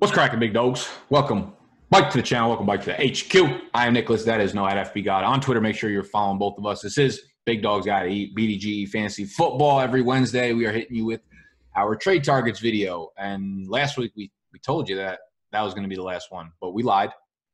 What's cracking, big dogs? Welcome back to the channel. Welcome back to the HQ. I am Nicholas. That is no at FB God. On Twitter, make sure you're following both of us. This is Big Dogs Gotta Eat, BDG Fantasy Football. Every Wednesday, we are hitting you with our trade targets video. And last week, we, we told you that that was going to be the last one, but we lied.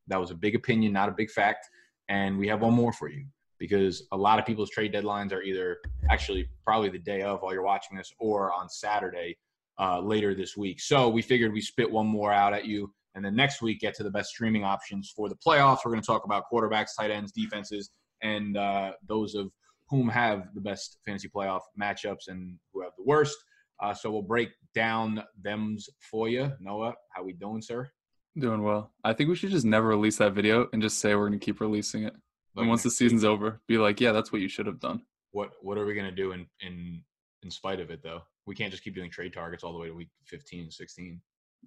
That was a big opinion, not a big fact. And we have one more for you because a lot of people's trade deadlines are either actually probably the day of while you're watching this or on Saturday uh, later this week. So we figured we spit one more out at you. And then next week, get to the best streaming options for the playoffs. We're going to talk about quarterbacks, tight ends, defenses, and uh, those of whom have the best fantasy playoff matchups and who have the worst. Uh, so we'll break down them's for you. Noah, how we doing, sir? Doing well. I think we should just never release that video and just say we're going to keep releasing it. and once the season's over, be like, yeah, that's what you should have done. What What are we going to do in in in spite of it though? We can't just keep doing trade targets all the way to week 15, 16.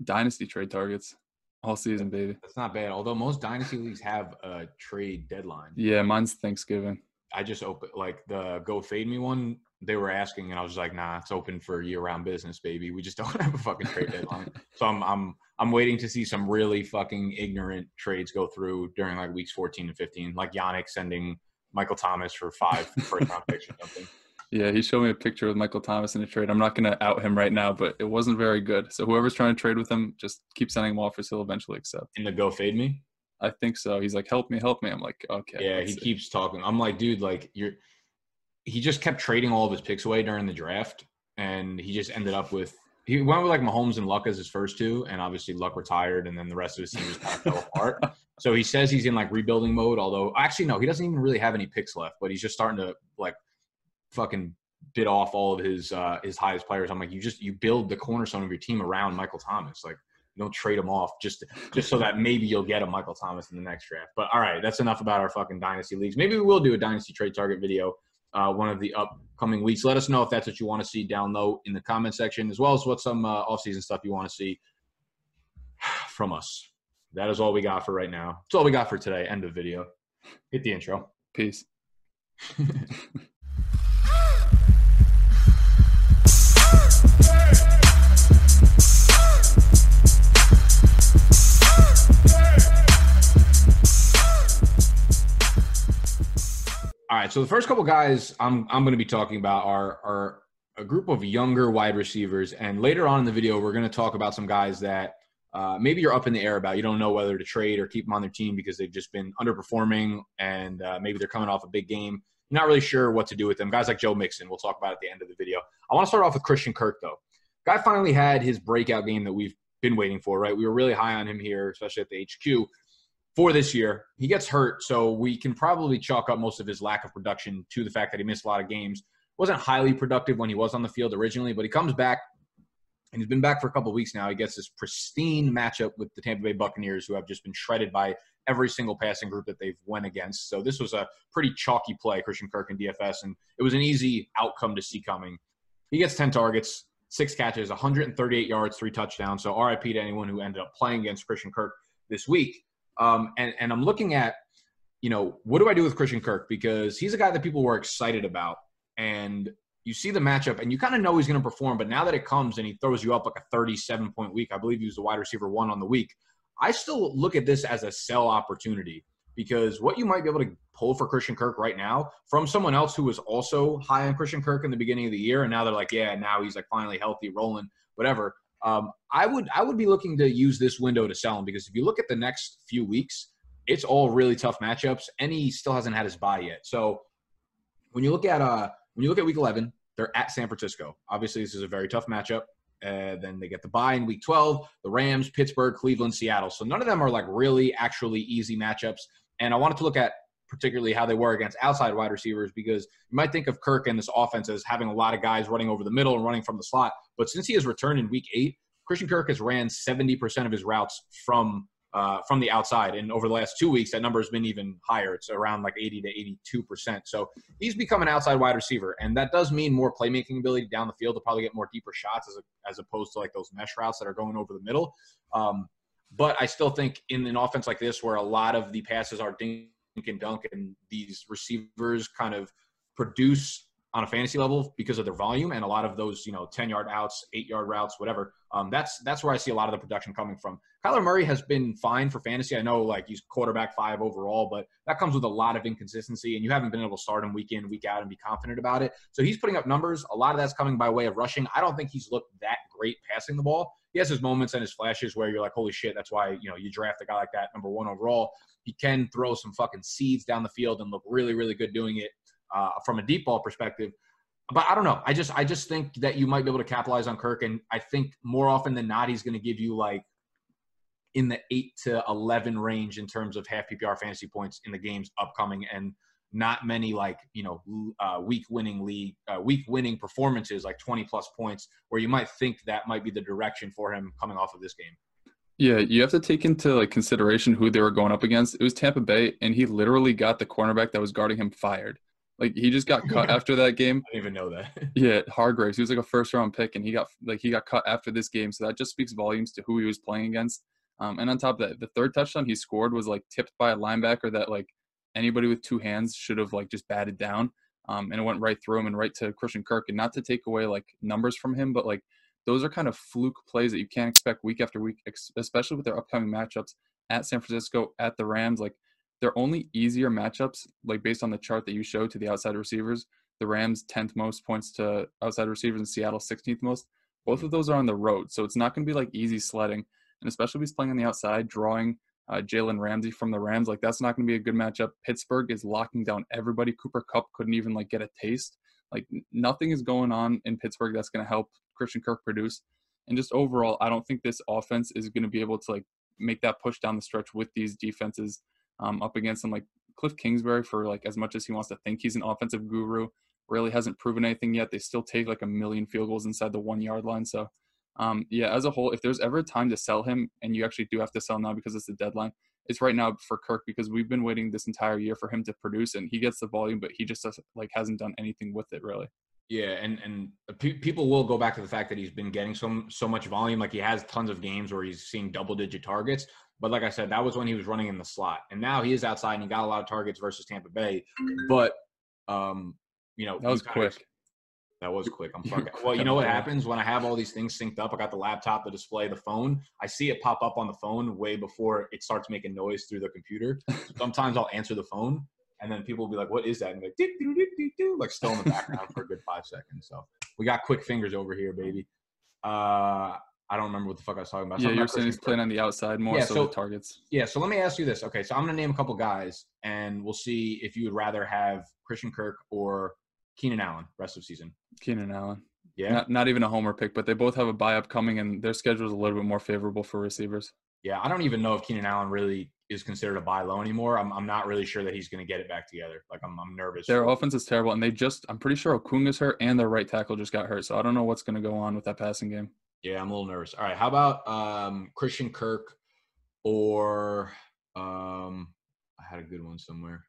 Dynasty trade targets all season, baby. That's not bad. Although most dynasty leagues have a trade deadline. Yeah, mine's Thanksgiving. I just open like the go fade me one. They were asking, and I was like, "Nah, it's open for year round business, baby. We just don't have a fucking trade deadline." so I'm I'm I'm waiting to see some really fucking ignorant trades go through during like weeks 14 and 15, like Yannick sending Michael Thomas for five first round picks or something. Yeah, he showed me a picture with Michael Thomas in a trade. I'm not going to out him right now, but it wasn't very good. So whoever's trying to trade with him, just keep sending him offers. He'll eventually accept. In the go fade me. I think so. He's like, "Help me, help me." I'm like, "Okay." Yeah, he see. keeps talking. I'm like, dude, like you're. He just kept trading all of his picks away during the draft, and he just ended up with. He went with like Mahomes and Luck as his first two, and obviously Luck retired, and then the rest of his team just kind of fell apart. So he says he's in like rebuilding mode. Although actually, no, he doesn't even really have any picks left, but he's just starting to like fucking bit off all of his uh, his highest players. I'm like, you just you build the cornerstone of your team around Michael Thomas. Like, you don't trade him off just just so that maybe you'll get a Michael Thomas in the next draft. But all right, that's enough about our fucking dynasty leagues. Maybe we will do a dynasty trade target video uh, one of the upcoming weeks. Let us know if that's what you want to see down low in the comment section, as well as what some uh, offseason stuff you want to see from us. That is all we got for right now. That's all we got for today. End of video. Hit the intro. Peace. All right. So the first couple guys I'm I'm going to be talking about are are a group of younger wide receivers, and later on in the video we're going to talk about some guys that uh, maybe you're up in the air about. You don't know whether to trade or keep them on their team because they've just been underperforming, and uh, maybe they're coming off a big game. You're not really sure what to do with them. Guys like Joe Mixon, we'll talk about at the end of the video. I want to start off with Christian Kirk though. Guy finally had his breakout game that we've been waiting for. Right, we were really high on him here, especially at the HQ for this year. He gets hurt, so we can probably chalk up most of his lack of production to the fact that he missed a lot of games. Wasn't highly productive when he was on the field originally, but he comes back and he's been back for a couple weeks now. He gets this pristine matchup with the Tampa Bay Buccaneers, who have just been shredded by every single passing group that they've went against. So this was a pretty chalky play, Christian Kirk and DFS, and it was an easy outcome to see coming. He gets 10 targets, six catches, 138 yards, three touchdowns. So RIP to anyone who ended up playing against Christian Kirk this week. Um, and, and I'm looking at, you know, what do I do with Christian Kirk? Because he's a guy that people were excited about. And you see the matchup and you kind of know he's going to perform. But now that it comes and he throws you up like a 37 point week, I believe he was the wide receiver one on the week. I still look at this as a sell opportunity because what you might be able to pull for Christian Kirk right now from someone else who was also high on Christian Kirk in the beginning of the year, and now they're like, yeah, now he's like finally healthy, rolling, whatever. Um, I would I would be looking to use this window to sell him because if you look at the next few weeks, it's all really tough matchups, and he still hasn't had his bye yet. So when you look at uh when you look at Week 11, they're at San Francisco. Obviously, this is a very tough matchup. Uh, then they get the bye in Week 12, the Rams, Pittsburgh, Cleveland, Seattle. So none of them are like really actually easy matchups. And I wanted to look at particularly how they were against outside wide receivers because you might think of Kirk and this offense as having a lot of guys running over the middle and running from the slot. But since he has returned in week eight, Christian Kirk has ran 70% of his routes from uh, from the outside. And over the last two weeks, that number has been even higher. It's around like 80 to 82%. So he's become an outside wide receiver. And that does mean more playmaking ability down the field to probably get more deeper shots as, a, as opposed to like those mesh routes that are going over the middle. Um, but I still think in an offense like this, where a lot of the passes are dink and dunk and these receivers kind of produce on a fantasy level because of their volume and a lot of those, you know, 10 yard outs, eight yard routes, whatever. Um, that's that's where I see a lot of the production coming from. Kyler Murray has been fine for fantasy. I know like he's quarterback five overall, but that comes with a lot of inconsistency, and you haven't been able to start him week in, week out, and be confident about it. So he's putting up numbers. A lot of that's coming by way of rushing. I don't think he's looked that great passing the ball. He has his moments and his flashes where you're like, holy shit, that's why you know you draft a guy like that, number one overall. He can throw some fucking seeds down the field and look really, really good doing it uh, from a deep ball perspective. But I don't know. I just I just think that you might be able to capitalize on Kirk, and I think more often than not he's going to give you like in the eight to eleven range in terms of half PPR fantasy points in the games upcoming, and not many like you know uh, week winning league uh, week winning performances like 20 plus points where you might think that might be the direction for him coming off of this game yeah you have to take into like consideration who they were going up against it was tampa bay and he literally got the cornerback that was guarding him fired like he just got cut after that game. I didn't even know that. yeah, Hargreaves. He was like a first round pick, and he got like he got cut after this game. So that just speaks volumes to who he was playing against. Um, and on top of that, the third touchdown he scored was like tipped by a linebacker that like anybody with two hands should have like just batted down. Um, and it went right through him and right to Christian Kirk. And not to take away like numbers from him, but like those are kind of fluke plays that you can't expect week after week, especially with their upcoming matchups at San Francisco, at the Rams. Like they're only easier matchups, like based on the chart that you showed to the outside receivers. The Rams 10th most points to outside receivers, and Seattle 16th most. Both of those are on the road, so it's not going to be like easy sledding. And especially if he's playing on the outside, drawing uh, Jalen Ramsey from the Rams, like that's not going to be a good matchup. Pittsburgh is locking down everybody. Cooper Kupp couldn't even like get a taste. Like nothing is going on in Pittsburgh that's going to help Christian Kirk produce. And just overall, I don't think this offense is going to be able to like make that push down the stretch with these defenses um, up against him. Like Cliff Kingsbury, for like as much as he wants to think he's an offensive guru, really hasn't proven anything yet. They still take like a million field goals inside the one yard line. So, um, yeah, as a whole, if there's ever a time to sell him, and you actually do have to sell now because it's the deadline, it's right now for Kirk because we've been waiting this entire year for him to produce, and he gets the volume, but he just doesn't like hasn't done anything with it really. Yeah, and and pe- people will go back to the fact that he's been getting so so much volume. Like he has tons of games where he's seeing double digit targets. But like I said, that was when he was running in the slot, and now he is outside and he got a lot of targets versus Tampa Bay. But um, you know, that was quick. Of, that was quick. I'm fucking. Well, you know what happens when I have all these things synced up? I got the laptop, the display, the phone. I see it pop up on the phone way before it starts making noise through the computer. Sometimes I'll answer the phone, and then people will be like, "What is that?" And like, like still in the background for a good five seconds. So we got quick fingers over here, baby. Uh, I don't remember what the fuck I was talking about. Yeah, you're saying he's playing on the outside more, yeah, so, so the targets. Yeah, so let me ask you this. Okay, so I'm going to name a couple guys, and we'll see if you would rather have Christian Kirk or Keenan Allen rest of season. Keenan Allen. Yeah. Not, not even a homer pick, but they both have a bye up coming, and their schedule is a little bit more favorable for receivers. Yeah, I don't even know if Keenan Allen really is considered a buy low anymore. I'm, I'm not really sure that he's going to get it back together. Like I'm, I'm nervous. Their offense is terrible, and they just I'm pretty sure Okunga's hurt, and their right tackle just got hurt. So I don't know what's going to go on with that passing game. Yeah, I'm a little nervous. All right, how about um, Christian Kirk or um, I had a good one somewhere.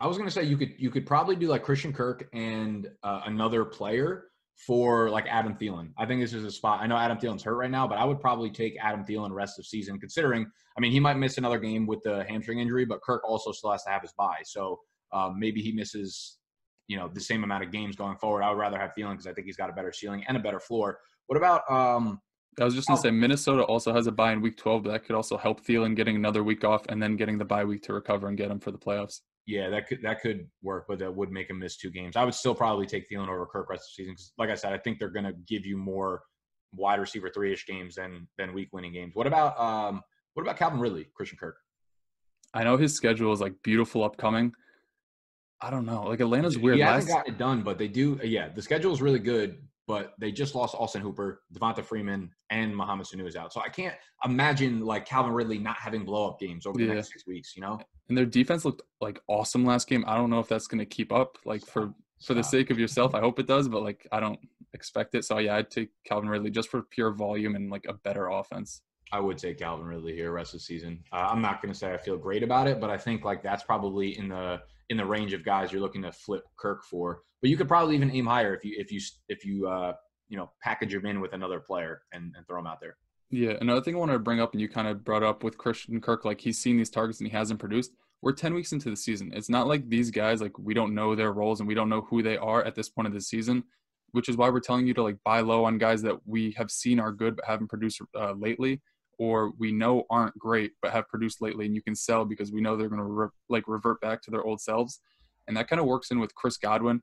I was gonna say you could you could probably do like Christian Kirk and uh, another player for like Adam Thielen. I think this is a spot. I know Adam Thielen's hurt right now, but I would probably take Adam Thielen rest of season, considering I mean he might miss another game with the hamstring injury, but Kirk also still has to have his bye, so um, maybe he misses you know the same amount of games going forward. I would rather have Thielen because I think he's got a better ceiling and a better floor. What about? um I was just gonna oh, say Minnesota also has a bye in week 12, but that could also help Thielen getting another week off and then getting the bye week to recover and get him for the playoffs. Yeah, that could that could work, but that would make him miss two games. I would still probably take Thielen over Kirk rest of the season because, like I said, I think they're gonna give you more wide receiver three ish games than than week winning games. What about um what about Calvin Ridley, Christian Kirk? I know his schedule is like beautiful upcoming. I don't know. Like Atlanta's weird. He hasn't gotten it done, but they do. Yeah, the schedule is really good, but they just lost Austin Hooper, Devonta Freeman, and Mohamed Sanu is out. So I can't imagine like Calvin Ridley not having blow up games over the yeah. next six weeks. You know. And their defense looked like awesome last game. I don't know if that's going to keep up. Like Stop. for for the sake of yourself, I hope it does, but like I don't expect it. So yeah, I'd take Calvin Ridley just for pure volume and like a better offense. I would take Calvin Ridley here rest of the season. Uh, I'm not going to say I feel great about it, but I think like that's probably in the in the range of guys you're looking to flip Kirk for. But you could probably even aim higher if you if you if you uh, you know package him in with another player and, and throw him out there. Yeah, another thing I wanted to bring up, and you kind of brought up with Christian Kirk, like he's seen these targets and he hasn't produced. we're 10 weeks into the season. It's not like these guys, like, we don't know their roles and we don't know who they are at this point of the season, which is why we're telling you to, like, buy low on guys that we have seen are good but haven't produced uh, lately, or we know aren't great but have produced lately and you can sell because we know they're going to, re- like, revert back to their old selves. And that kind of works in with Chris Godwin,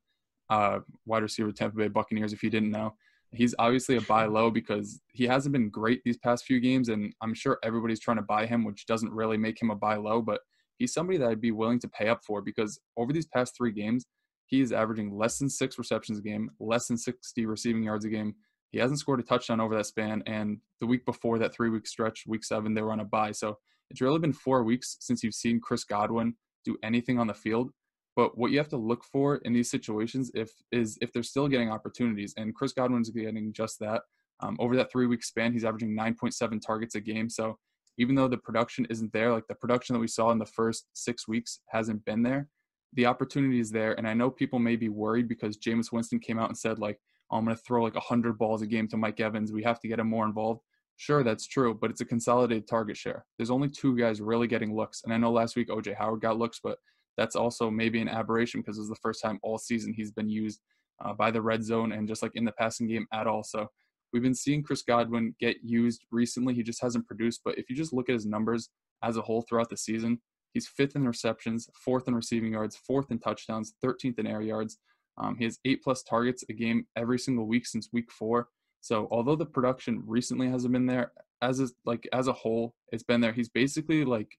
uh, wide receiver, Tampa Bay Buccaneers, if you didn't know. He's obviously a buy low because he hasn't been great these past few games, and I'm sure everybody's trying to buy him, which doesn't really make him a buy low, but – he's somebody that I'd be willing to pay up for because over these past three games, he is averaging less than six receptions a game, less than 60 receiving yards a game. He hasn't scored a touchdown over that span. And the week before that three week stretch, week seven, they were on a bye. So it's really been four weeks since you've seen Chris Godwin do anything on the field. But what you have to look for in these situations if is if they're still getting opportunities, and Chris Godwin's getting just that. Um, over that three week span, he's averaging 9.7 targets a game. So even though the production isn't there, like the production that we saw in the first six weeks hasn't been there, the opportunity is there. And I know people may be worried because Jameis Winston came out and said, like, I'm going to throw like 100 balls a game to Mike Evans. We have to get him more involved. Sure, that's true, but it's a consolidated target share. There's only two guys really getting looks. And I know last week OJ Howard got looks, but that's also maybe an aberration because it was the first time all season he's been used uh, by the red zone and just like in the passing game at all. So We've been seeing Chris Godwin get used recently. He just hasn't produced. But if you just look at his numbers as a whole throughout the season, he's fifth in receptions, fourth in receiving yards, fourth in touchdowns, 13th in air yards. Um, he has eight plus targets a game every single week since week four. So although the production recently hasn't been there, as a, like as a whole, it's been there. He's basically like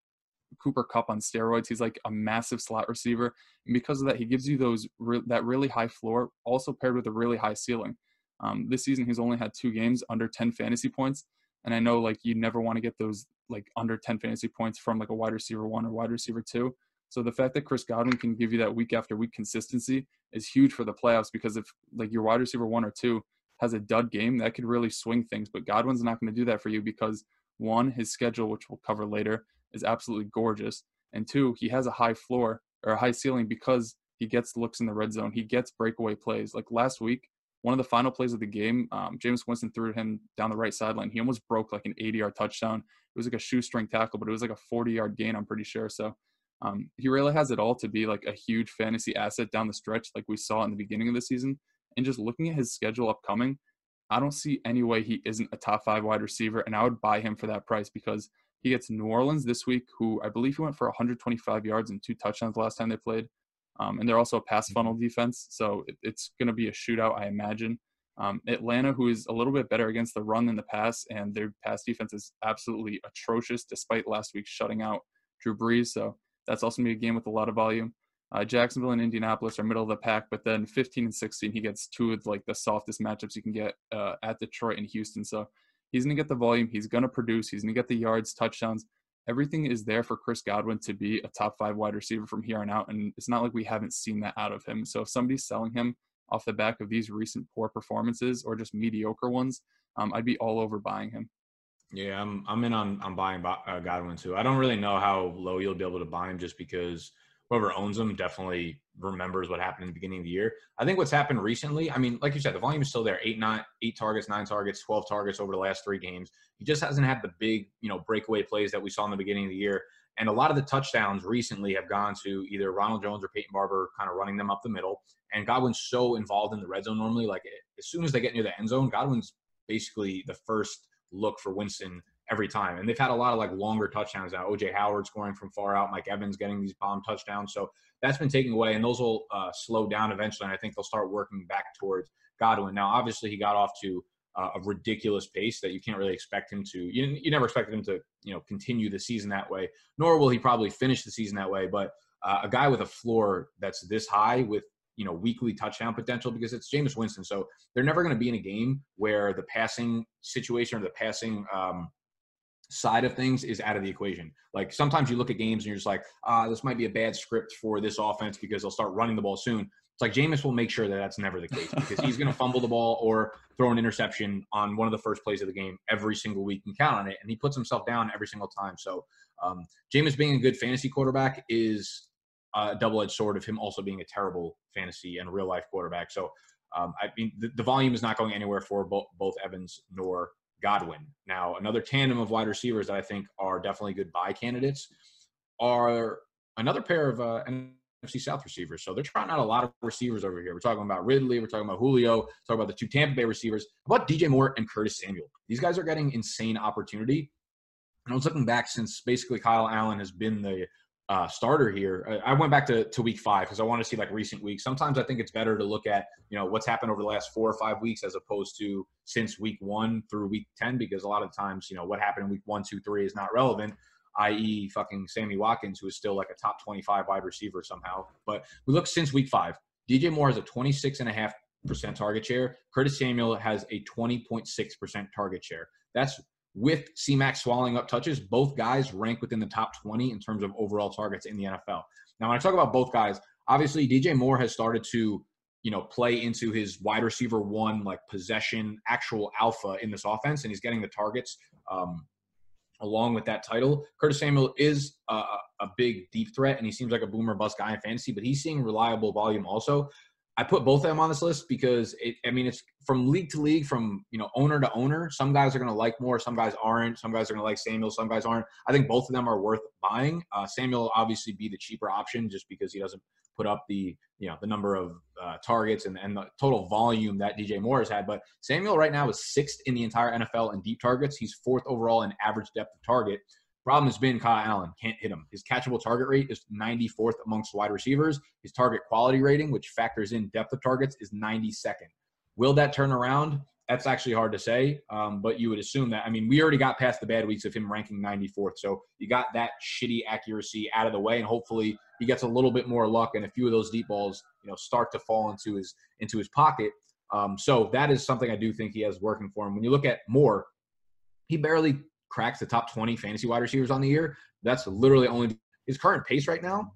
Cooper Kupp on steroids. He's like a massive slot receiver, and because of that, he gives you those re- that really high floor, also paired with a really high ceiling. Um, this season, he's only had two games under 10 fantasy points. And I know like you never want to get those like under 10 fantasy points from like a wide receiver one or wide receiver two. So the fact that Chris Godwin can give you that week after week consistency is huge for the playoffs because if like your wide receiver one or two has a dud game, that could really swing things. But Godwin's not going to do that for you because one, his schedule, which we'll cover later, is absolutely gorgeous. And two, he has a high floor or a high ceiling because he gets looks in the red zone. He gets breakaway plays. Like last week, one of the final plays of the game, um, Jameis Winston threw him down the right sideline. He almost broke like an 80 yard touchdown. It was like a shoestring tackle, but it was like a 40 yard gain, I'm pretty sure. So um, he really has it all to be like a huge fantasy asset down the stretch, like we saw in the beginning of the season. And just looking at his schedule upcoming, I don't see any way he isn't a top five wide receiver, and I would buy him for that price because he gets New Orleans this week, who I believe he went for 125 yards and two touchdowns last time they played. Um, and they're also a pass funnel mm-hmm. defense, so it, it's going to be a shootout, I imagine. Um, Atlanta, who is a little bit better against the run than the pass, and their pass defense is absolutely atrocious, despite last week shutting out Drew Brees. So that's also going to be a game with a lot of volume. Uh, Jacksonville and Indianapolis are middle of the pack, but then 15 and 16, he gets two of like the softest matchups you can get uh, at Detroit and Houston. So he's going to get the volume. He's going to produce. He's going to get the yards, touchdowns everything is there for Chris Godwin to be a top five wide receiver from here on out. And it's not like we haven't seen that out of him. So if somebody's selling him off the back of these recent poor performances or just mediocre ones, um, I'd be all over buying him. Yeah, I'm I'm in on on buying uh, Godwin too. I don't really know how low you'll be able to buy him just because whoever owns him definitely remembers what happened in the beginning of the year. I think what's happened recently, I mean, like you said, the volume is still there. Eight, nine, eight targets, nine targets, 12 targets over the last three games. He just hasn't had the big, you know, breakaway plays that we saw in the beginning of the year. And a lot of the touchdowns recently have gone to either Ronald Jones or Peyton Barber kind of running them up the middle. And Godwin's so involved in the red zone normally. Like as soon as they get near the end zone, Godwin's basically the first look for Winston every time. And they've had a lot of like longer touchdowns now. OJ Howard scoring from far out, Mike Evans getting these bomb touchdowns. So that's been taken away, and those will uh, slow down eventually. And I think they'll start working back towards Godwin. Now, obviously, he got off to uh, a ridiculous pace that you can't really expect him to. You, you never expected him to, you know, continue the season that way. Nor will he probably finish the season that way. But uh, a guy with a floor that's this high with you know weekly touchdown potential because it's Jameis Winston. So they're never going to be in a game where the passing situation or the passing um, side of things is out of the equation. Like sometimes you look at games and you're just like, ah, this might be a bad script for this offense because they'll start running the ball soon. It's like Jameis will make sure that that's never the case because he's going to fumble the ball or throw an interception on one of the first plays of the game every single week and count on it. And he puts himself down every single time. So um, Jameis being a good fantasy quarterback is a double-edged sword of him also being a terrible fantasy and real life quarterback. So um, I mean, the, the, volume is not going anywhere for both, both Evans nor Godwin. Now, another tandem of wide receivers that I think are definitely good buy candidates are another pair of uh, NFC South receivers. So they're trying out a lot of receivers over here. We're talking about Ridley. We're talking about Julio. Talking about the two Tampa Bay receivers. About DJ Moore and Curtis Samuel? These guys are getting insane opportunity. And I was looking back since basically Kyle Allen has been the uh, starter here. I went back to, to week five because I want to see like recent weeks. Sometimes I think it's better to look at you know what's happened over the last four or five weeks as opposed to since week one through week ten because a lot of times you know what happened in week one, two, three is not relevant. I.e., fucking Sammy Watkins, who is still like a top 25 wide receiver somehow. But we look since week five. DJ Moore has a 26.5% target share. Curtis Samuel has a 20.6% target share. That's with C-Mac swallowing up touches, both guys rank within the top 20 in terms of overall targets in the NFL. Now, when I talk about both guys, obviously DJ Moore has started to, you know, play into his wide receiver one like possession, actual alpha in this offense, and he's getting the targets um, along with that title. Curtis Samuel is a, a big deep threat, and he seems like a boomer bust guy in fantasy, but he's seeing reliable volume also. I put both of them on this list because it, I mean it's from league to league, from you know owner to owner. Some guys are going to like more, some guys aren't. Some guys are going to like Samuel, some guys aren't. I think both of them are worth buying. Uh, Samuel will obviously be the cheaper option just because he doesn't put up the you know the number of uh, targets and, and the total volume that DJ Moore has had. But Samuel right now is sixth in the entire NFL in deep targets. He's fourth overall in average depth of target. Problem has been Kyle Allen can't hit him. His catchable target rate is 94th amongst wide receivers. His target quality rating, which factors in depth of targets, is 92nd. Will that turn around? That's actually hard to say, um, but you would assume that. I mean, we already got past the bad weeks of him ranking 94th, so you got that shitty accuracy out of the way, and hopefully he gets a little bit more luck, and a few of those deep balls, you know, start to fall into his into his pocket. Um, so that is something I do think he has working for him. When you look at Moore, he barely cracks the top 20 fantasy wide receivers on the year. That's literally only his current pace right now.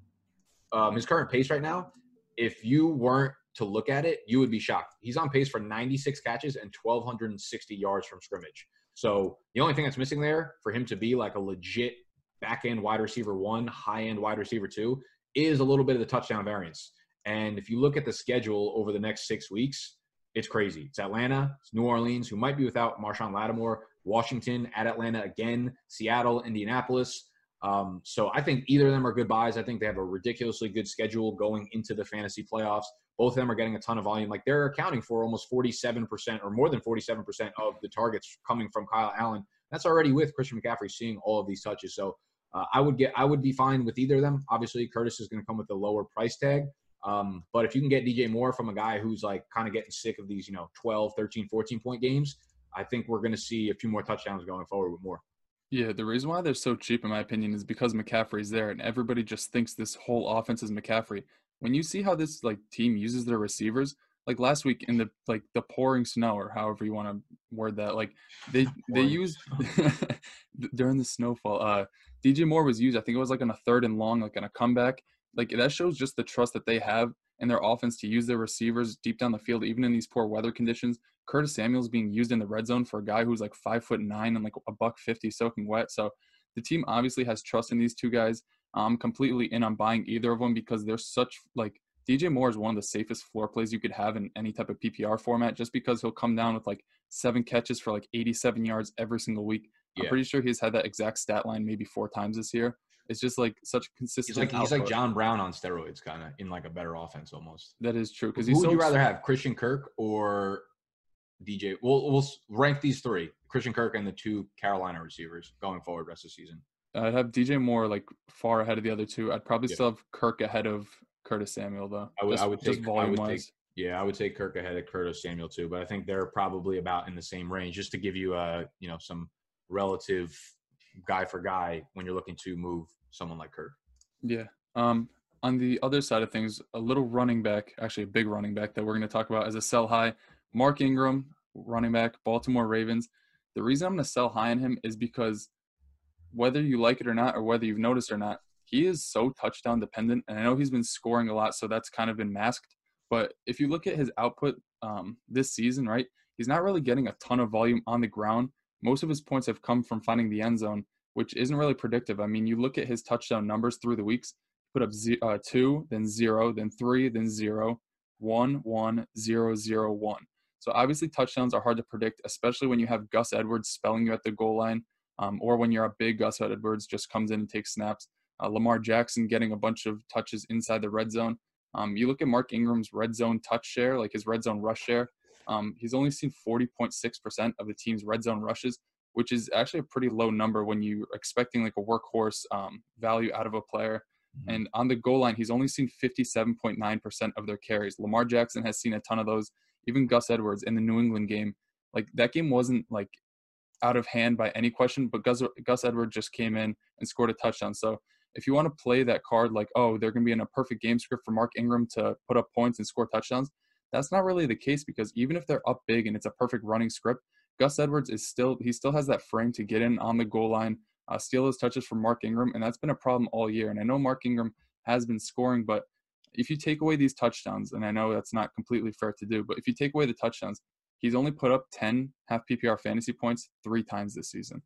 Um, his current pace right now, if you weren't to look at it, you would be shocked. He's on pace for 96 catches and 1,260 yards from scrimmage. So the only thing that's missing there for him to be like a legit back end wide receiver one, high end wide receiver two, is a little bit of the touchdown variance. And if you look at the schedule over the next six weeks, it's crazy. It's Atlanta, it's New Orleans, who might be without Marshon Lattimore, Washington at Atlanta again, Seattle, Indianapolis. Um, so I think either of them are good buys. I think they have a ridiculously good schedule going into the fantasy playoffs. Both of them are getting a ton of volume. Like they're accounting for almost 47% or more than 47% of the targets coming from Kyle Allen. That's already with Christian McCaffrey seeing all of these touches. So uh, I would get I would be fine with either of them. Obviously, Curtis is going to come with a lower price tag. Um, but if you can get DJ Moore from a guy who's like kind of getting sick of these, you know, 12, 13, 14 point games, I think we're going to see a few more touchdowns going forward with more. Yeah, the reason why they're so cheap, in my opinion, is because McCaffrey's there, and everybody just thinks this whole offense is McCaffrey. When you see how this like team uses their receivers, like last week in the like the pouring snow or however you want to word that, like they they used during the snowfall. Uh, DJ Moore was used. I think it was like on a third and long, like on a comeback. Like that shows just the trust that they have in their offense to use their receivers deep down the field, even in these poor weather conditions. Curtis Samuel's being used in the red zone for a guy who's like five foot nine and like a buck fifty soaking wet. So the team obviously has trust in these two guys. I'm completely in on buying either of them because they're such like DJ Moore is one of the safest floor plays you could have in any type of PPR format just because he'll come down with like seven catches for like 87 yards every single week. Yeah. I'm pretty sure he's had that exact stat line maybe four times this year. It's just like such consistent. He's like output. he's like John Brown on steroids, kind of in like a better offense almost. That is true. Because who would so you rather have, Christian Kirk or DJ? We'll we'll rank these three: Christian Kirk and the two Carolina receivers going forward rest of the season. I'd have DJ Moore like far ahead of the other two. I'd probably yeah. still have Kirk ahead of Curtis Samuel though. I would just, I would take I would take yeah I would take Kirk ahead of Curtis Samuel too, but I think they're probably about in the same range. Just to give you a you know some relative guy for guy when you're looking to move someone like Kirk. Yeah. Um, on the other side of things, a little running back, actually a big running back that we're going to talk about as a sell high, Mark Ingram, running back, Baltimore Ravens. The reason I'm going to sell high on him is because whether you like it or not, or whether you've noticed or not, he is so touchdown dependent. And I know he's been scoring a lot, so that's kind of been masked. But if you look at his output um, this season, right, he's not really getting a ton of volume on the ground. Most of his points have come from finding the end zone which isn't really predictive. I mean, you look at his touchdown numbers through the weeks, put up z- uh, two, then zero, then three, then zero, one, one, zero, zero, one. So obviously, touchdowns are hard to predict, especially when you have Gus Edwards spelling you at the goal line, um, or when you're a big Gus Edwards just comes in and takes snaps. Uh, Lamar Jackson getting a bunch of touches inside the red zone. Um, you look at Mark Ingram's red zone touch share, like his red zone rush share. Um, he's only seen 40.6% of the team's red zone rushes, which is actually a pretty low number when you're expecting like a workhorse um, value out of a player. Mm-hmm. And on the goal line, he's only seen 57.9% of their carries. Lamar Jackson has seen a ton of those. Even Gus Edwards in the New England game, like that game wasn't like out of hand by any question, but Gus, Gus Edwards just came in and scored a touchdown. So if you want to play that card like, oh, they're going to be in a perfect game script for Mark Ingram to put up points and score touchdowns, that's not really the case because even if they're up big and it's a perfect running script, Gus Edwards is still he still has that frame to get in on the goal line, uh, steal those touches from Mark Ingram, and that's been a problem all year. And I know Mark Ingram has been scoring, but if you take away these touchdowns, and I know that's not completely fair to do, but if you take away the touchdowns, he's only put up 10 half PPR fantasy points three times this season,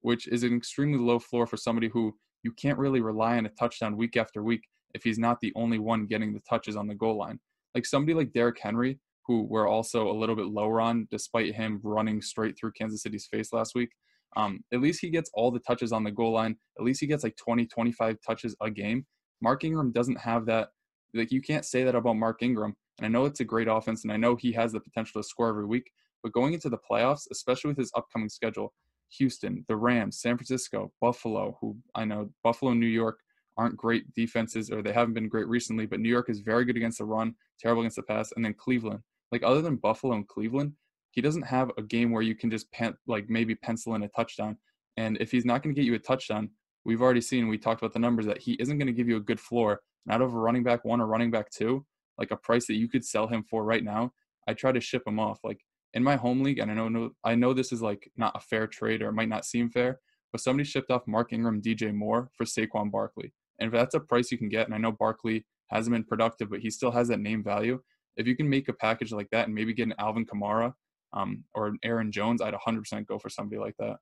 which is an extremely low floor for somebody who you can't really rely on a touchdown week after week if he's not the only one getting the touches on the goal line. Like somebody like Derrick Henry, who we're also a little bit lower on, despite him running straight through Kansas City's face last week. Um, at least he gets all the touches on the goal line. At least he gets like 20, 25 touches a game. Mark Ingram doesn't have that. Like you can't say that about Mark Ingram. And I know it's a great offense, and I know he has the potential to score every week. But going into the playoffs, especially with his upcoming schedule, Houston, the Rams, San Francisco, Buffalo, who I know Buffalo, New York aren't great defenses, or they haven't been great recently, but New York is very good against the run, terrible against the pass, and then Cleveland. Like other than Buffalo and Cleveland, he doesn't have a game where you can just pen, like maybe pencil in a touchdown. And if he's not going to get you a touchdown, we've already seen, we talked about the numbers that he isn't going to give you a good floor, not over running back one or running back two, like a price that you could sell him for right now. I try to ship him off. Like in my home league, and I know I know this is like not a fair trade or it might not seem fair, but somebody shipped off Mark Ingram, DJ Moore for Saquon Barkley. And if that's a price you can get, and I know Barkley hasn't been productive, but he still has that name value. If you can make a package like that and maybe get an Alvin Kamara um, or an Aaron Jones, I'd 100% go for somebody like that.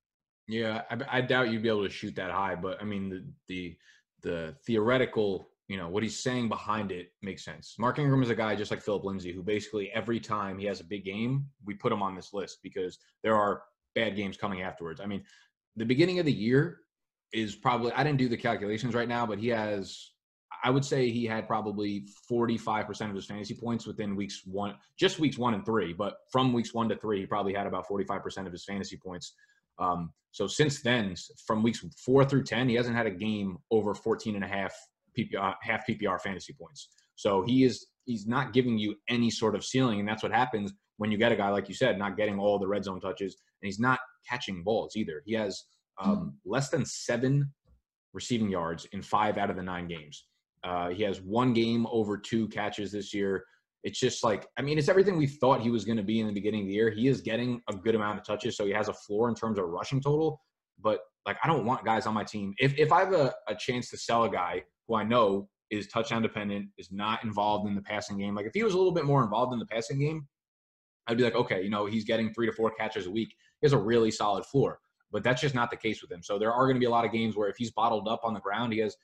Yeah, I, I, doubt you'd be able to shoot that high, but I mean the the the theoretical, you know, what he's saying behind it makes sense. Mark Ingram is a guy just like Phillip Lindsay, who basically every time he has a big game, we put him on this list because there are bad games coming afterwards. I mean, the beginning of the year, is probably I didn't do the calculations right now, but he has I would say he had probably 45% of his fantasy points within weeks one, just weeks one and three. But from weeks one to three, he probably had about 45% of his fantasy points. Um, so since then, from weeks four through 10, he hasn't had a game over 14 and a half PPR, half PPR fantasy points. So he is, he's not giving you any sort of ceiling. And that's what happens when you get a guy, like you said, not getting all the red zone touches and he's not catching balls either. He has um, mm. less than seven receiving yards in five out of the nine games. Uh, he has one game over two catches this year. It's just like, I mean, it's everything we thought he was going to be in the beginning of the year. He is getting a good amount of touches, so he has a floor in terms of rushing total. But like, I don't want guys on my team. If if I have a, a chance to sell a guy who I know is touchdown dependent, is not involved in the passing game, like if he was a little bit more involved in the passing game, I'd be like, okay, you know, he's getting three to four catches a week. He has a really solid floor but that's just not the case with him. So there are going to be a lot of games where if he's bottled up on the ground, he has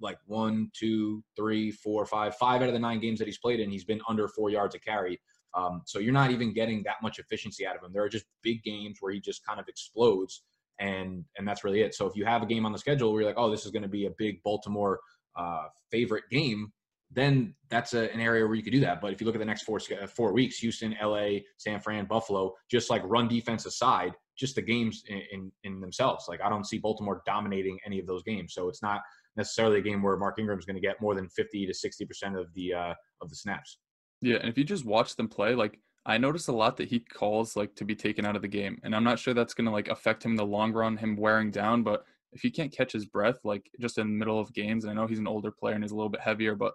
like one, two, three, four, five, five out of the nine games that he's played in, he's been under four yards a carry. Um, so you're not even getting that much efficiency out of him. There are just big games where he just kind of explodes, and and that's really it. So if you have a game on the schedule where you're like, oh, this is going to be a big Baltimore uh, favorite game, then that's a, an area where you could do that. But if you look at the next four four weeks, Houston, LA, San Fran, Buffalo, just like run defense aside, just the games in, in, in themselves. Like I don't see Baltimore dominating any of those games. So it's not necessarily a game where Mark Ingram is going to get more than 50 to 60 percent of the uh, of the snaps. Yeah, and if you just watch them play, like I notice a lot that he calls like to be taken out of the game, and I'm not sure that's going to like affect him in the long run, him wearing down. But if he can't catch his breath, like just in the middle of games, and I know he's an older player and he's a little bit heavier, but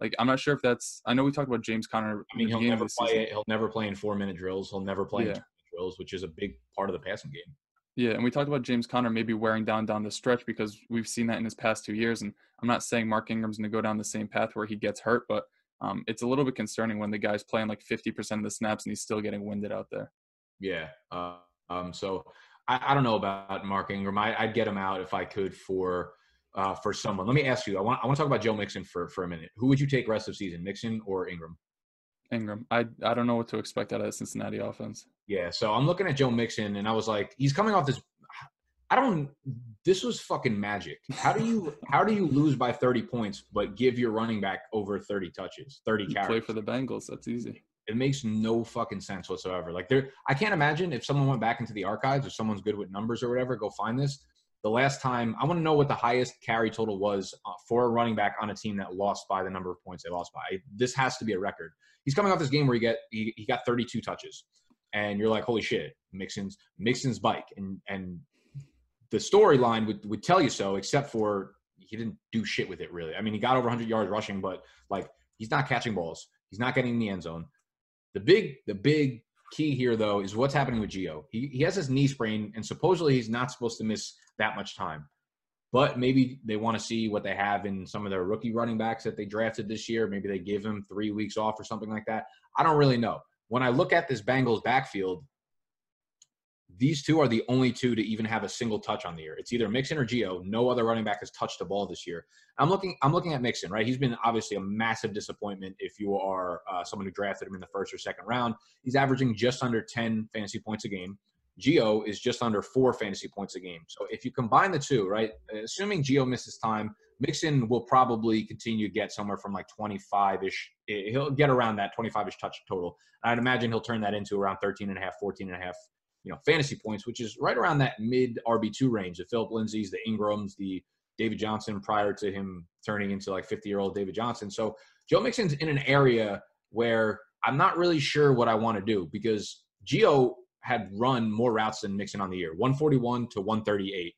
like I'm not sure if that's. I know we talked about James Conner. I mean, he'll never play. Season. He'll never play in four minute drills. He'll never play yeah. in drills, which is a big part of the passing game. Yeah, and we talked about James Conner maybe wearing down down the stretch because we've seen that in his past two years. And I'm not saying Mark Ingram's going to go down the same path where he gets hurt, but um, it's a little bit concerning when the guy's playing like 50% of the snaps and he's still getting winded out there. Yeah. Uh, um, so I, I, don't know about Mark Ingram. I, would get him out if I could for uh, for someone. Let me ask you. I want I want to talk about Joe Mixon for for a minute. Who would you take rest of season, Mixon or Ingram? Ingram. I I don't know what to expect out of the Cincinnati offense. Yeah, so I'm looking at Joe Mixon, and I was like, he's coming off this. I don't. This was fucking magic. How do you how do you lose by 30 points but give your running back over 30 touches, 30 You carries? play for the Bengals. That's easy. It makes no fucking sense whatsoever. Like there, I can't imagine if someone went back into the archives, if someone's good with numbers or whatever, go find this. The last time, I want to know what the highest carry total was uh, for a running back on a team that lost by the number of points they lost by. This has to be a record. He's coming off this game where he get he, he got 32 touches, and you're like, holy shit, Mixon's Mixon's bike, and and the storyline would would tell you so, except for he didn't do shit with it really. I mean, he got over 100 yards rushing, but like he's not catching balls. He's not getting in the end zone. The big the big key here though is what's happening with Gio. He he has his knee sprain and supposedly he's not supposed to miss that much time. But maybe they want to see what they have in some of their rookie running backs that they drafted this year. Maybe they give him three weeks off or something like that. I don't really know. When I look at this Bengals backfield, these two are the only two to even have a single touch on the year. It's either Mixon or Gio. No other running back has touched the ball this year. I'm looking. I'm looking at Mixon. Right, he's been obviously a massive disappointment. If you are uh, someone who drafted him in the first or second round, he's averaging just under 10 fantasy points a game. Gio is just under four fantasy points a game. So if you combine the two, right, assuming Gio misses time, Mixon will probably continue to get somewhere from like 25 ish. He'll get around that 25 ish touch total. I'd imagine he'll turn that into around 13 and a half, 14 and a half you know, fantasy points, which is right around that mid RB2 range. The Phillip Lindsay's, the Ingrams, the David Johnson prior to him turning into like 50 year old David Johnson. So Joe Mixon's in an area where I'm not really sure what I want to do because Gio had run more routes than Mixon on the year 141 to 138.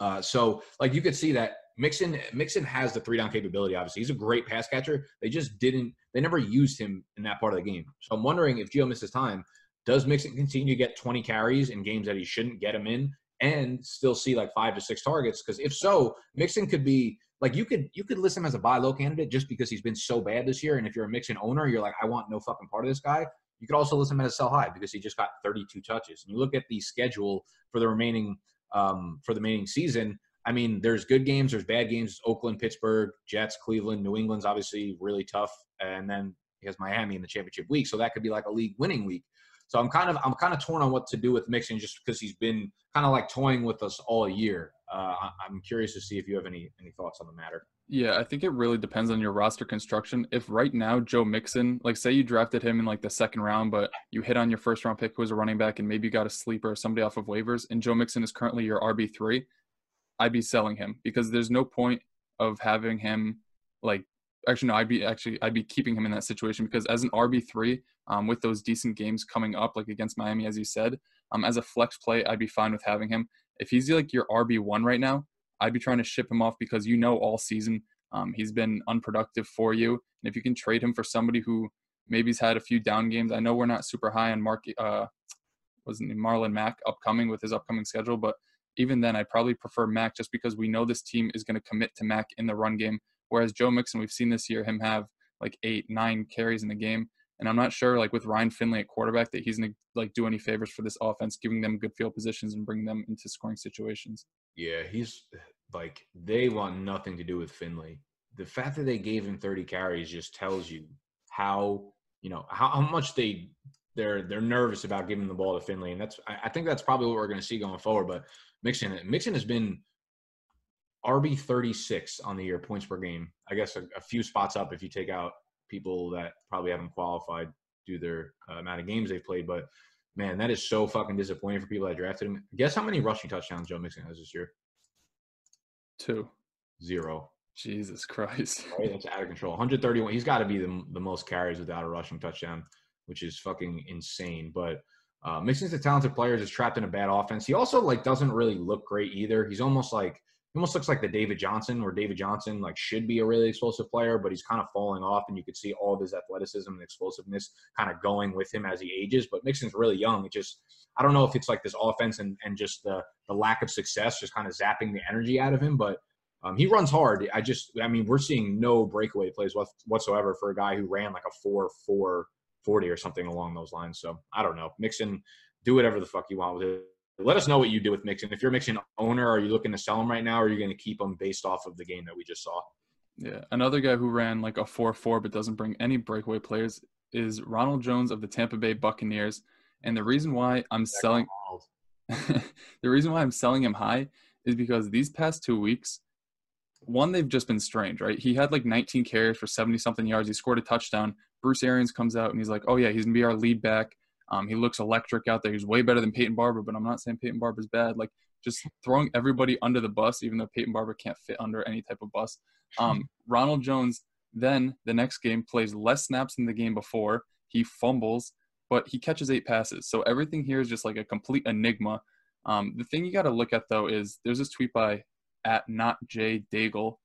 Uh, so, like, you could see that Mixon Mixon has the three down capability. Obviously, he's a great pass catcher. They just didn't. They never used him in that part of the game. So I'm wondering if Gio misses time, does Mixon continue to get 20 carries in games that he shouldn't get him in and still see like five to six targets? Because if so, Mixon could be like you could you could list him as a buy low candidate just because he's been so bad this year. And if you're a Mixon owner, you're like, I want no fucking part of this guy. You could also list him as a sell high because he just got 32 touches. And you look at the schedule for the remaining um, for the remaining season. I mean, there's good games, there's bad games. Oakland, Pittsburgh, Jets, Cleveland, New England's obviously really tough, and then he has Miami in the championship week, so that could be like a league winning week. So I'm kind of I'm kind of torn on what to do with Mixon just because he's been kind of like toying with us all year. Uh, I'm curious to see if you have any any thoughts on the matter. Yeah, I think it really depends on your roster construction. If right now Joe Mixon, like say you drafted him in like the second round, but you hit on your first round pick who was a running back and maybe you got a sleeper or somebody off of waivers, and Joe Mixon is currently your RB three, I'd be selling him because there's no point of having him like actually no, I'd be actually I'd be keeping him in that situation because as an RB three, um, with those decent games coming up, like against Miami, as you said, um, as a flex play, I'd be fine with having him. If he's like your RB one right now, I'd be trying to ship him off because you know all season um, he's been unproductive for you, and if you can trade him for somebody who maybe's had a few down games, I know we're not super high on Mark, uh, wasn't Marlon Mack upcoming with his upcoming schedule, but even then, I'd probably prefer Mack just because we know this team is going to commit to Mack in the run game. Whereas Joe Mixon, we've seen this year him have like eight, nine carries in the game. And I'm not sure, like with Ryan Finley at quarterback, that he's gonna like do any favors for this offense, giving them good field positions and bring them into scoring situations. Yeah, he's like they want nothing to do with Finley. The fact that they gave him 30 carries just tells you how you know how, how much they they're they're nervous about giving the ball to Finley, and that's I, I think that's probably what we're going to see going forward. But Mixon Mixon has been RB 36 on the year points per game. I guess a, a, few spots up if you take out people that probably haven't qualified due their uh, amount of games they've played. But man, that is so fucking disappointing for people that drafted him. Guess how many rushing touchdowns Joe Mixon has this year? Two. Zero. Jesus Christ. Right? That's out of control. 131. He's got to be the, the most carries without a rushing touchdown, which is fucking insane. But uh, Mixon's a talented player, just trapped in a bad offense. He also like doesn't really look great either. He's almost like almost looks like the David Johnson, where David Johnson like should be a really explosive player, but he's kind of falling off, and you could see all of his athleticism and explosiveness kind of going with him as he ages. But Mixon's really young. It just I don't know if it's like this offense and and just the the lack of success just kind of zapping the energy out of him, but. Um, he runs hard. I just, I mean, we're seeing no breakaway plays whatsoever for a guy who ran like a four four forty or something along those lines. So I don't know. Mixon, do whatever the fuck you want with it let us know what you do with Mixon. If you're a Mixon owner, are you looking to sell him right now, or are you going to keep him based off of the game that we just saw? Yeah, another guy who ran like a four-four but doesn't bring any breakaway players is Ronald Jones of the Tampa Bay Buccaneers. And the reason why I'm selling, the reason why I'm selling him high is because these past two weeks, one, they've just been strange, right? He had like 19 carries for 70 something yards. He scored a touchdown. Bruce Arians comes out and he's like, oh, yeah, he's going to be our lead back. Um, he looks electric out there. He's way better than Peyton Barber, but I'm not saying Peyton Barber's bad. Like just throwing everybody under the bus, even though Peyton Barber can't fit under any type of bus. Um, Ronald Jones then the next game plays less snaps than the game before. He fumbles, but he catches eight passes. So everything here is just like a complete enigma. Um, the thing you got to look at though is there's this tweet by at not Jay Daigle.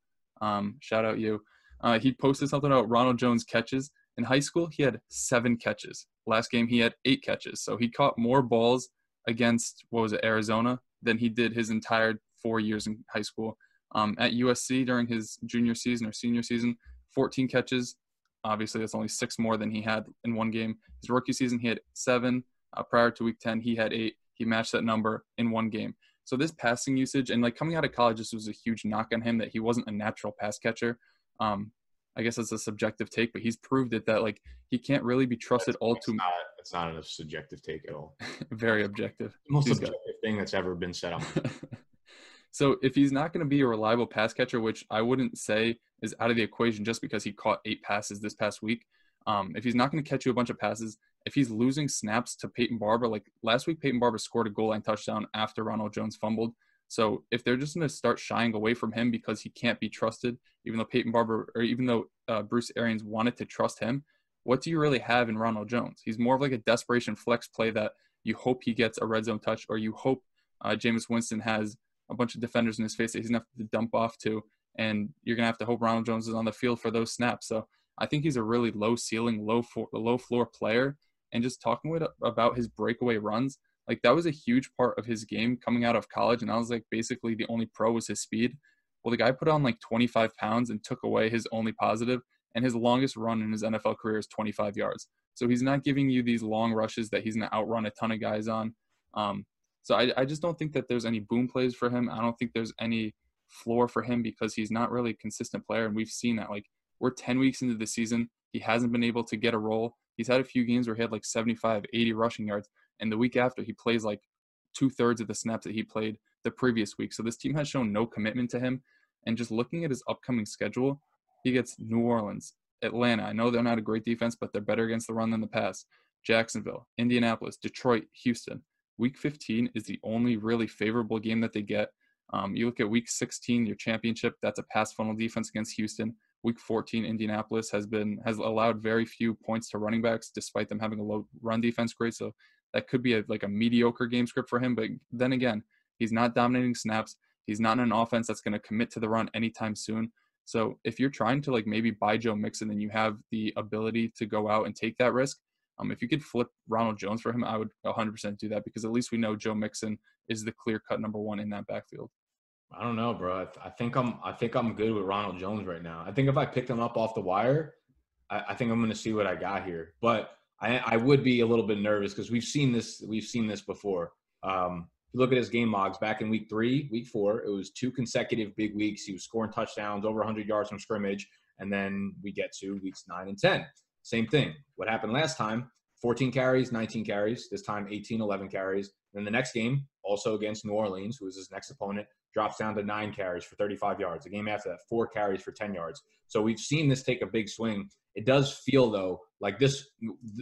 Um, shout out you. Uh, he posted something about Ronald Jones catches. In high school, he had seven catches. Last game, he had eight catches. So he caught more balls against, what was it, Arizona, than he did his entire four years in high school. Um, at USC during his junior season or senior season, 14 catches. Obviously, that's only six more than he had in one game. His rookie season, he had seven. Uh, prior to week 10, he had eight. He matched that number in one game. So this passing usage and like coming out of college, this was a huge knock on him that he wasn't a natural pass catcher. Um, I guess that's a subjective take, but he's proved it that like he can't really be trusted That's- all too much. it's not a subjective take at all. very objective. The most He's got- objective thing that's ever been said on. so if he's not going to be a reliable pass catcher, which I wouldn't say is out of the equation just because he caught eight passes this past week, um, if he's not going to catch you a bunch of passes, if he's losing snaps to Peyton Barber, like last week, Peyton Barber scored a goal line touchdown after Ronald Jones fumbled. So if they're just going to start shying away from him because he can't be trusted, even though Peyton Barber or even though uh, Bruce Arians wanted to trust him, what do you really have in Ronald Jones? He's more of like a desperation flex play that you hope he gets a red zone touch or you hope uh, Jameis Winston has a bunch of defenders in his face that he's going to have to dump off to. And you're going to have to hope Ronald Jones is on the field for those snaps. So I think he's a really low ceiling, low, for, low floor player. And just talking with about his breakaway runs, like that was a huge part of his game coming out of college. And I was like, basically the only pro was his speed. Well, the guy put on like 25 pounds and took away his only positive, and his longest run in his NFL career is 25 yards. So he's not giving you these long rushes that he's going to outrun a ton of guys on. Um, so I, I just don't think that there's any boom plays for him. I don't think there's any floor for him because he's not really a consistent player, and we've seen that. Like we're 10 weeks into the season, he hasn't been able to get a role. He's had a few games where he had like 75, 80 rushing yards, and the week after he plays like two thirds of the snaps that he played the previous week. So this team has shown no commitment to him. And just looking at his upcoming schedule, he gets New Orleans, Atlanta. I know they're not a great defense, but they're better against the run than the pass. Jacksonville, Indianapolis, Detroit, Houston. Week 15 is the only really favorable game that they get. Um, you look at week 16, your championship, that's a pass funnel defense against Houston. Week 14, Indianapolis has been has allowed very few points to running backs, despite them having a low run defense grade. So that could be a, like a mediocre game script for him. But then again, he's not dominating snaps. He's not in an offense that's going to commit to the run anytime soon. So if you're trying to like maybe buy Joe Mixon and you have the ability to go out and take that risk, um, if you could flip Ronald Jones for him, I would 100% do that because at least we know Joe Mixon is the clear cut number one in that backfield. I don't know, bro. I, th- I think I'm I think I'm good with Ronald Jones right now. I think if I picked him up off the wire, I, I think I'm going to see what I got here. But I, I would be a little bit nervous because we've seen this we've seen this before. Um, if you look at his game logs back in week three, week four, it was two consecutive big weeks. He was scoring touchdowns, over 100 yards from scrimmage, and then we get to weeks nine and 10. Same thing. What happened last time? 14 carries, 19 carries. This time, 18, 11 carries. Then the next game, also against New Orleans, who was his next opponent, drops down to nine carries for 35 yards. The game after that, four carries for 10 yards. So we've seen this take a big swing. It does feel though like this.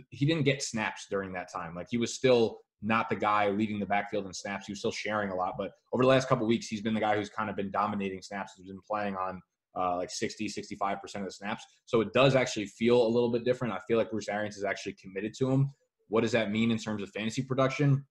He didn't get snaps during that time. Like he was still not the guy leading the backfield in snaps. He was still sharing a lot. But over the last couple weeks, he's been the guy who's kind of been dominating snaps. He's been playing on uh, like 60, 65% of the snaps. So it does actually feel a little bit different. I feel like Bruce Arians is actually committed to him. What does that mean in terms of fantasy production?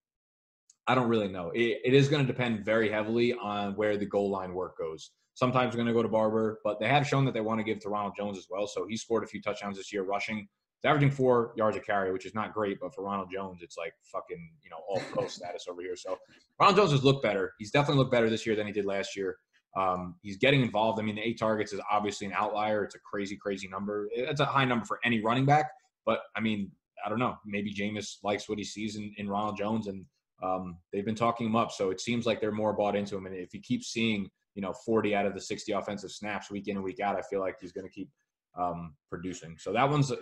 I don't really know. it, it is going to depend very heavily on where the goal line work goes. Sometimes going to go to Barber, but they have shown that they want to give to Ronald Jones as well. So he scored a few touchdowns this year rushing. He's averaging four yards a carry, which is not great, but for Ronald Jones, it's like fucking, you know, all pro status over here. So Ronald Jones has looked better. He's definitely looked better this year than he did last year. Um, he's getting involved. I mean, the eight targets is obviously an outlier. It's a crazy, crazy number. It's a high number for any running back. But I mean, I don't know. Maybe Jameis likes what he sees in, in Ronald Jones, and um, they've been talking him up. So it seems like they're more bought into him. And if he keeps seeing, you know, 40 out of the 60 offensive snaps week in and week out, I feel like he's going to keep um, producing. So that one's.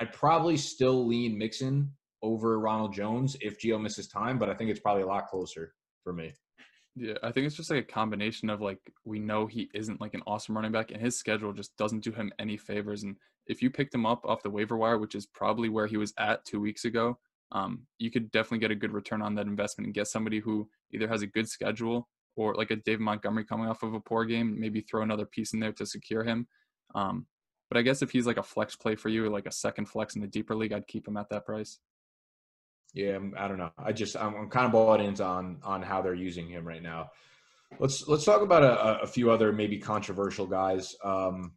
I'd probably still lean Mixon over Ronald Jones if Gio misses time, but I think it's probably a lot closer for me. Yeah, I think it's just like a combination of like we know he isn't like an awesome running back, and his schedule just doesn't do him any favors. And if you picked him up off the waiver wire, which is probably where he was at two weeks ago, um, you could definitely get a good return on that investment and get somebody who either has a good schedule or like a David Montgomery coming off of a poor game, maybe throw another piece in there to secure him. Um, but I guess if he's like a flex play for you, like a second flex in the deeper league, I'd keep him at that price. Yeah, I don't know. I just I'm, I'm kind of bought into on on how they're using him right now. Let's let's talk about a, a few other maybe controversial guys. Um,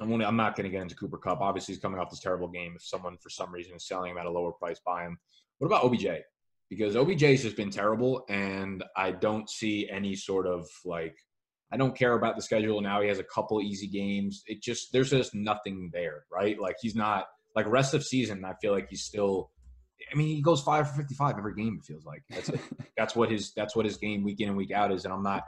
I'm, only, I'm not going to get into Cooper Kupp. Obviously, he's coming off this terrible game. If someone for some reason is selling him at a lower price, buy him. What about OBJ? Because OBJ has just been terrible, and I don't see any sort of like. I don't care about the schedule now. He has a couple easy games. It just there's just nothing there, right? Like he's not like rest of season. I feel like he's still I mean, he goes five for fifty-five every game. It feels like that's that's what his that's what his game week in and week out is. And I'm not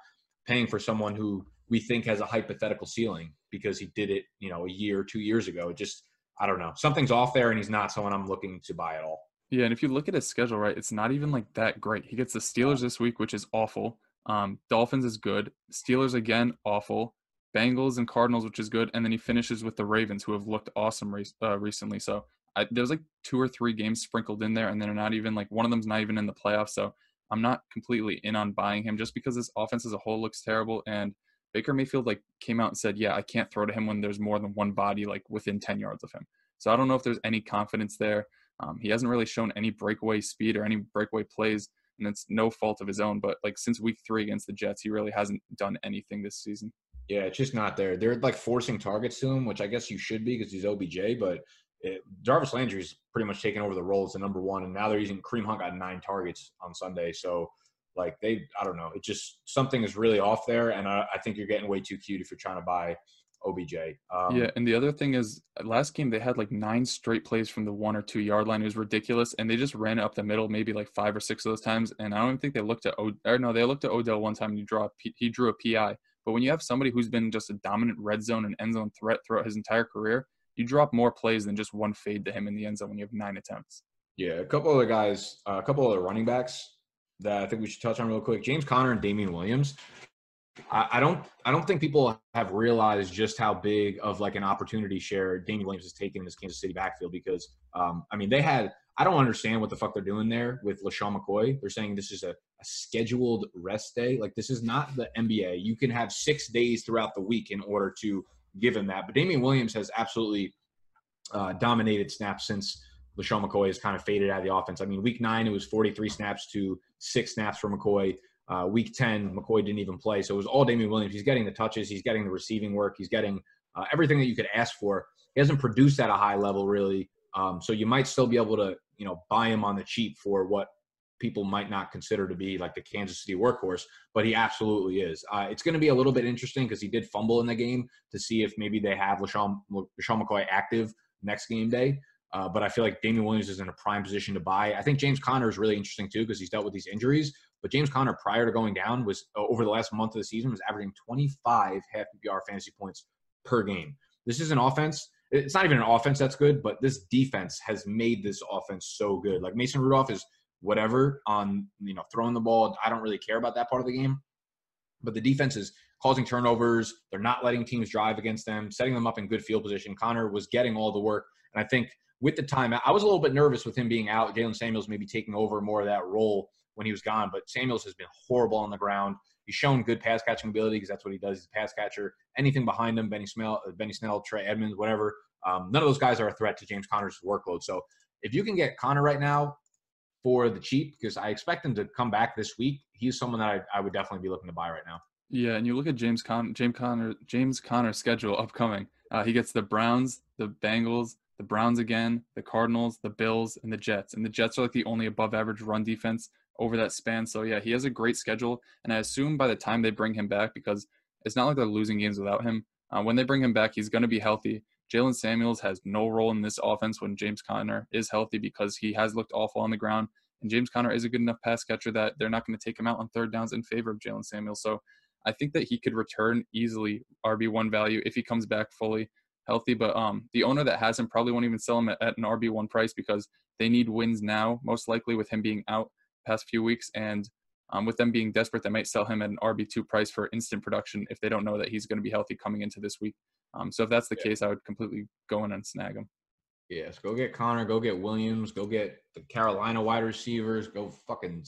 paying for someone who we think has a hypothetical ceiling because he did it, you know, a year, two years ago. It just I don't know. Something's off there, and he's not someone I'm looking to buy at all. Yeah, and if you look at his schedule, right, it's not even like that great. He gets the Steelers this week, which is awful. Um, Dolphins is good. Steelers again, awful. Bengals and Cardinals, which is good, and then he finishes with the Ravens, who have looked awesome re- uh, recently. So I, there's like two or three games sprinkled in there, and they're not even like one of them's not even in the playoffs. So I'm not completely in on buying him just because this offense as a whole looks terrible. And Baker Mayfield like came out and said, "Yeah, I can't throw to him when there's more than one body like within 10 yards of him." So I don't know if there's any confidence there. Um, he hasn't really shown any breakaway speed or any breakaway plays, and it's no fault of his own. But like since week three against the Jets, he really hasn't done anything this season. Yeah, it's just not there. They're like forcing targets to him, which I guess you should be because he's OBJ. But it, Jarvis Landry's pretty much taken over the role as the number one, and now they're using Kareem Hunt got nine targets on Sunday. So, like they, I don't know, it just something is really off there, and I, I think you're getting way too cute if you're trying to buy OBJ. Um, yeah, and the other thing is, last game they had like nine straight plays from the one or two yard line. It was ridiculous, and they just ran up the middle, maybe like five or six of those times. And I don't even think they looked at O. Or no, they looked at Odell one time. And he draw a P, he drew a PI. But when you have somebody who's been just a dominant red zone and end zone threat throughout his entire career, you drop more plays than just one fade to him in the end zone when you have nine attempts. Yeah, a couple other guys, uh, a couple other running backs that I think we should touch on real quick. James Conner and Damien Williams. I, don't, I don't think people have realized just how big of like an opportunity share Damien Williams has taken in this Kansas City backfield. Because, um, I mean, they had. I don't understand what the fuck they're doing there with LeSean McCoy. They're saying this is a, a scheduled rest day. Like this is not the NBA. You can have six days throughout the week in order to give him that. But Damien Williams has absolutely uh, dominated snaps since LeSean McCoy has kind of faded out of the offense. I mean, week nine, it was 43 snaps to six snaps for McCoy. Uh, week 10, McCoy didn't even play. So it was all Damien Williams. He's getting the touches, he's getting the receiving work, he's getting uh, everything that you could ask for. He hasn't produced at a high level, really. Um, so you might still be able to, you know, buy him on the cheap for what people might not consider to be like the Kansas City workhorse, but he absolutely is. Uh, it's going to be a little bit interesting because he did fumble in the game to see if maybe they have LeSean, LeSean McCoy active next game day. Uh, but I feel like Damien Williams is in a prime position to buy. I think James Conner is really interesting too because he's dealt with these injuries. But James Conner, prior to going down, was uh, over the last month of the season was averaging 25 half PPR fantasy points per game. This is an offense. It's not even an offense that's good, but this defense has made this offense so good. Like Mason Rudolph is whatever on you know throwing the ball. I don't really care about that part of the game. But the defense is causing turnovers. They're not letting teams drive against them, setting them up in good field position. Conner was getting all the work, and I think with the time, I was a little bit nervous with him being out. Jaylen Samuels maybe taking over more of that role when he was gone, but Samuels has been horrible on the ground. He's shown good pass catching ability because that's what he does. He's a pass catcher. Anything behind him, Benny Snell, Benny Snell, Trey Edmunds, whatever. Um, none of those guys are a threat to James Conner's workload. So if you can get Conner right now, for the cheap because I expect him to come back this week. He's someone that I, I would definitely be looking to buy right now. Yeah, and you look at James Con James Conner James Conner's schedule upcoming. Uh, he gets the Browns, the Bengals, the Browns again, the Cardinals, the Bills, and the Jets. And the Jets are like the only above average run defense over that span. So yeah, he has a great schedule. And I assume by the time they bring him back, because it's not like they're losing games without him. Uh, when they bring him back, he's going to be healthy. Jaylen Samuels has no role in this offense when James Conner is healthy because he has looked awful on the ground. And James Conner is a good enough pass catcher that they're not going to take him out on third downs in favor of Jaylen Samuels. So I think that he could return easily RB1 value if he comes back fully healthy. But um, the owner that has him probably won't even sell him at, at an RB one price because they need wins now, most likely with him being out past few weeks, and um, with them being desperate, they might sell him at an RB two price for instant production if they don't know that he's going to be healthy coming into this week. Um, so if that's the yeah. case, I would completely go in and snag him. Yes, go get Conner, go get Williams, go get the Carolina wide receivers, go fucking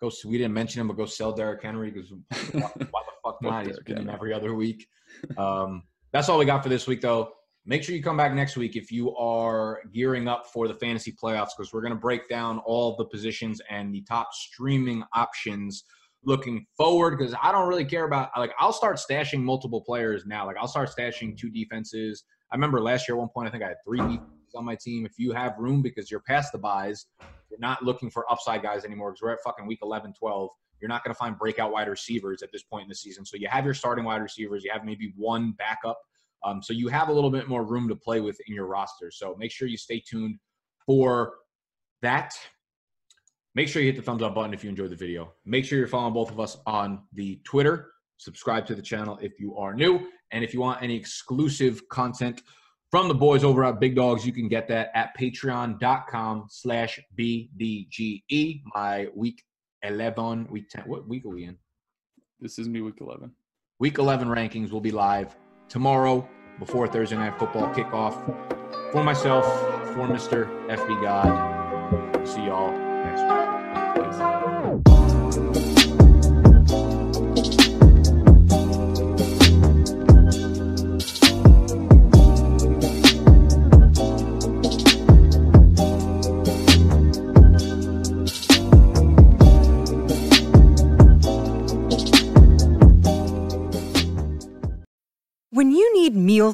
go. We didn't mention him, but go sell Derrick Henry because why, the fuck not? He's getting every other week. Um, that's all we got for this week, though. Make sure you come back next week if you are gearing up for the fantasy playoffs because we're going to break down all the positions and the top streaming options looking forward because I don't really care about like I'll start stashing multiple players now. Like I'll start stashing two defenses. I remember last year at one point I think I had three defenses on my team. If you have room because you're past the buys, you're not looking for upside guys anymore because we're at fucking week 11, 12. You're not going to find breakout wide receivers at this point in the season. So you have your starting wide receivers. You have maybe one backup um, so you have a little bit more room to play with in your roster. So make sure you stay tuned for that. Make sure you hit the thumbs up button if you enjoyed the video. Make sure you're following both of us on the Twitter. Subscribe to the channel if you are new. And if you want any exclusive content from the boys over at Big Dogs, you can get that at patreon.com slash BDGE. My week 11, week 10, what week are we in? This is me week 11. Week 11 rankings will be live tomorrow before Thursday Night Football kickoff. For myself, for Mr. FB God, see y'all next